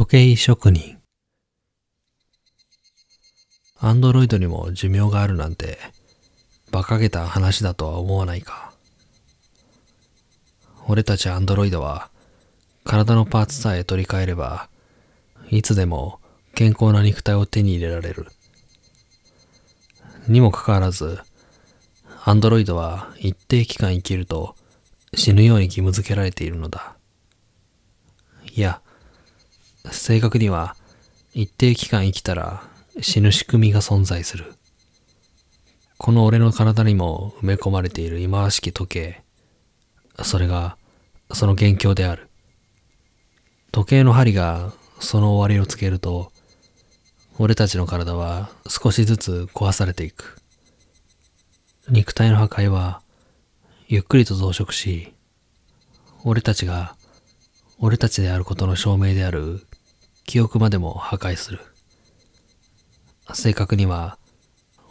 時計職人。アンドロイドにも寿命があるなんて、馬鹿げた話だとは思わないか。俺たちアンドロイドは、体のパーツさえ取り替えれば、いつでも健康な肉体を手に入れられる。にもかかわらず、アンドロイドは一定期間生きると死ぬように義務付けられているのだ。いや、正確には一定期間生きたら死ぬ仕組みが存在する。この俺の体にも埋め込まれている忌まわしき時計。それが、その元凶である。時計の針がその終わりを告げると、俺たちの体は少しずつ壊されていく。肉体の破壊は、ゆっくりと増殖し、俺たちが、俺たちであることの証明である記憶までも破壊する。正確には、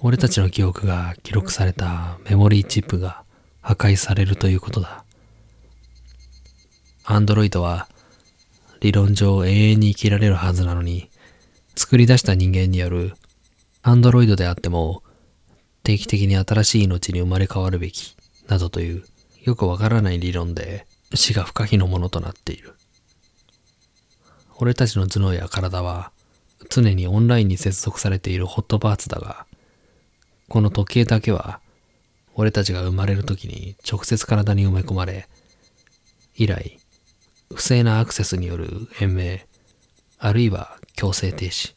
俺たちの記憶が記録されたメモリーチップが破壊されるということだ。アンドロイドは理論上永遠に生きられるはずなのに、作り出した人間によるアンドロイドであっても定期的に新しい命に生まれ変わるべきなどというよくわからない理論で死が不可避のものとなっている。俺たちの頭脳や体は常にオンラインに接続されているホットパーツだが、この時計だけは俺たちが生まれる時に直接体に埋め込まれ、以来、不正なアクセスによる延命、あるいは強制停止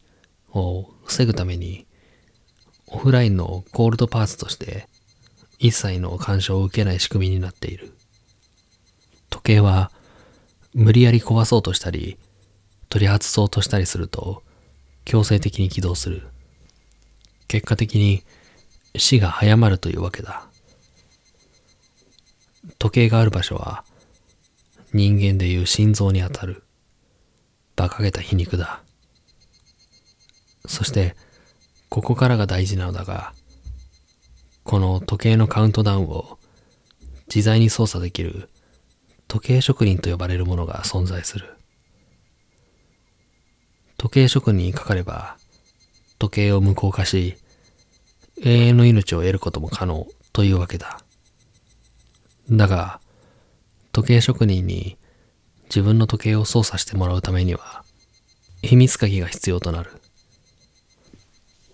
を防ぐために、オフラインのコールドパーツとして一切の干渉を受けない仕組みになっている。時計は無理やり壊そうとしたり、取り外そうとしたりすると強制的に起動する。結果的に死が早まるというわけだ。時計がある場所は人間でいう心臓にあたる。馬鹿げた皮肉だ。そして、ここからが大事なのだが、この時計のカウントダウンを自在に操作できる時計職人と呼ばれるものが存在する。時計職人にかかれば、時計を無効化し、永遠の命を得ることも可能というわけだ。だが、時計職人に自分の時計を操作してもらうためには、秘密鍵が必要となる。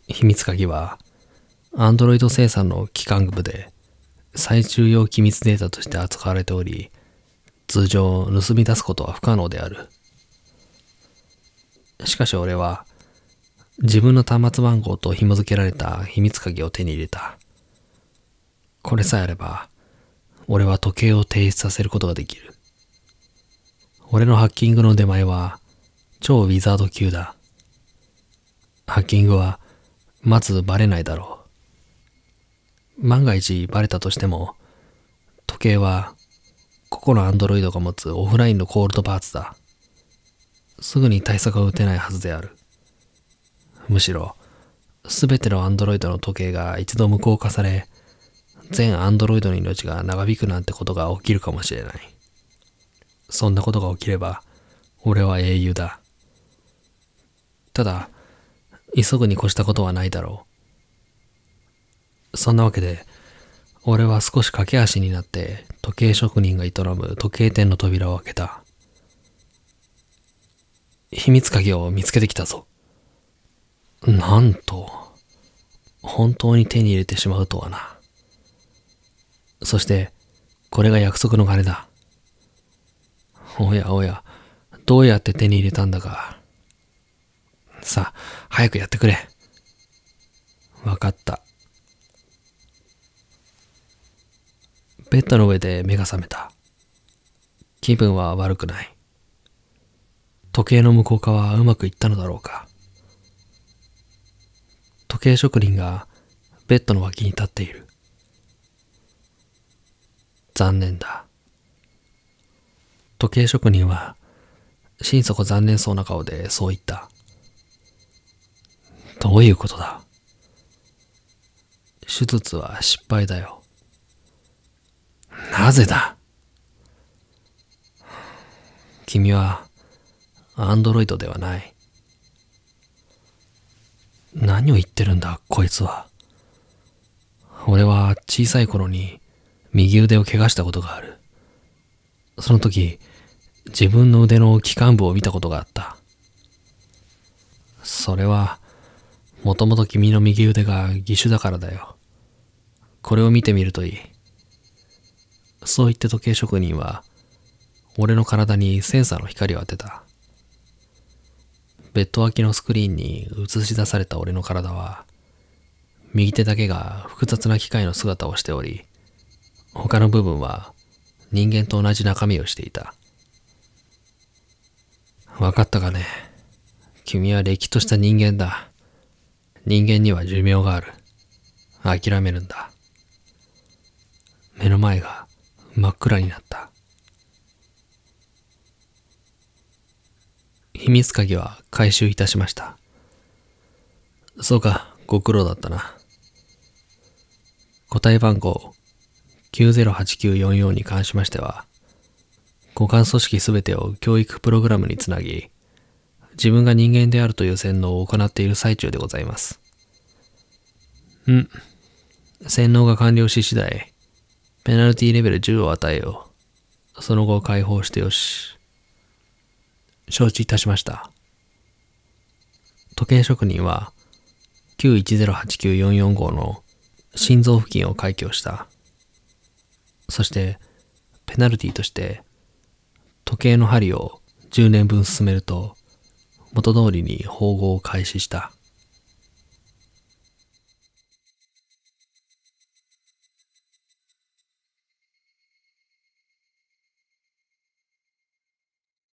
秘密鍵は、アンドロイド生産の機関部で最重要機密データとして扱われており、通常盗み出すことは不可能である。しかし俺は、自分の端末番号と紐付けられた秘密鍵を手に入れた。これさえあれば、俺は時計を提出させることができる。俺のハッキングの出前は、超ウィザード級だ。ハッキングは、まずバレないだろう。万が一バレたとしても、時計は、個々のアンドロイドが持つオフラインのコールドパーツだ。すぐに対策を打てないはずである。むしろ、すべてのアンドロイドの時計が一度無効化され、全アンドロイドの命が長引くなんてことが起きるかもしれない。そんなことが起きれば、俺は英雄だ。ただ、急ぐに越したことはないだろう。そんなわけで、俺は少し駆け足になって時計職人が営む時計店の扉を開けた。秘密鍵を見つけてきたぞ。なんと、本当に手に入れてしまうとはな。そして、これが約束の金だ。おやおや、どうやって手に入れたんだか。さあ、早くやってくれ。わかった。ベッドの上で目が覚めた。気分は悪くない。時計の無効化はうまくいったのだろうか。時計職人がベッドの脇に立っている。残念だ。時計職人は心底残念そうな顔でそう言った。どういうことだ？手術は失敗だよ。なぜだ？君はアンドロイドではない。何を言ってるんだ、こいつは。俺は小さい頃に右腕を怪我したことがある。その時、自分の腕の機関部を見たことがあった。それは、もともと君の右腕が義手だからだよ。これを見てみるといい。そう言って時計職人は、俺の体にセンサーの光を当てた。ベッド脇のスクリーンに映し出された俺の体は、右手だけが複雑な機械の姿をしており、他の部分は人間と同じ中身をしていた。わかったかね？君はれっきとした人間だ。人間には寿命がある。諦めるんだ。目の前が真っ暗になった。秘密鍵は回収いたしました。そうか、ご苦労だったな。答え番号908944に関しましては、互換組織すべてを教育プログラムにつなぎ、自分が人間であるという洗脳を行っている最中でございます。うん。洗脳が完了し次第、ペナルティレベル10を与えよう。その後解放してよし。承知いたしました。時計職人は91089445号の心臓付近を開胸した。そして、ペナルティとして時計の針を10年分進めると、元通りに縫合を開始した。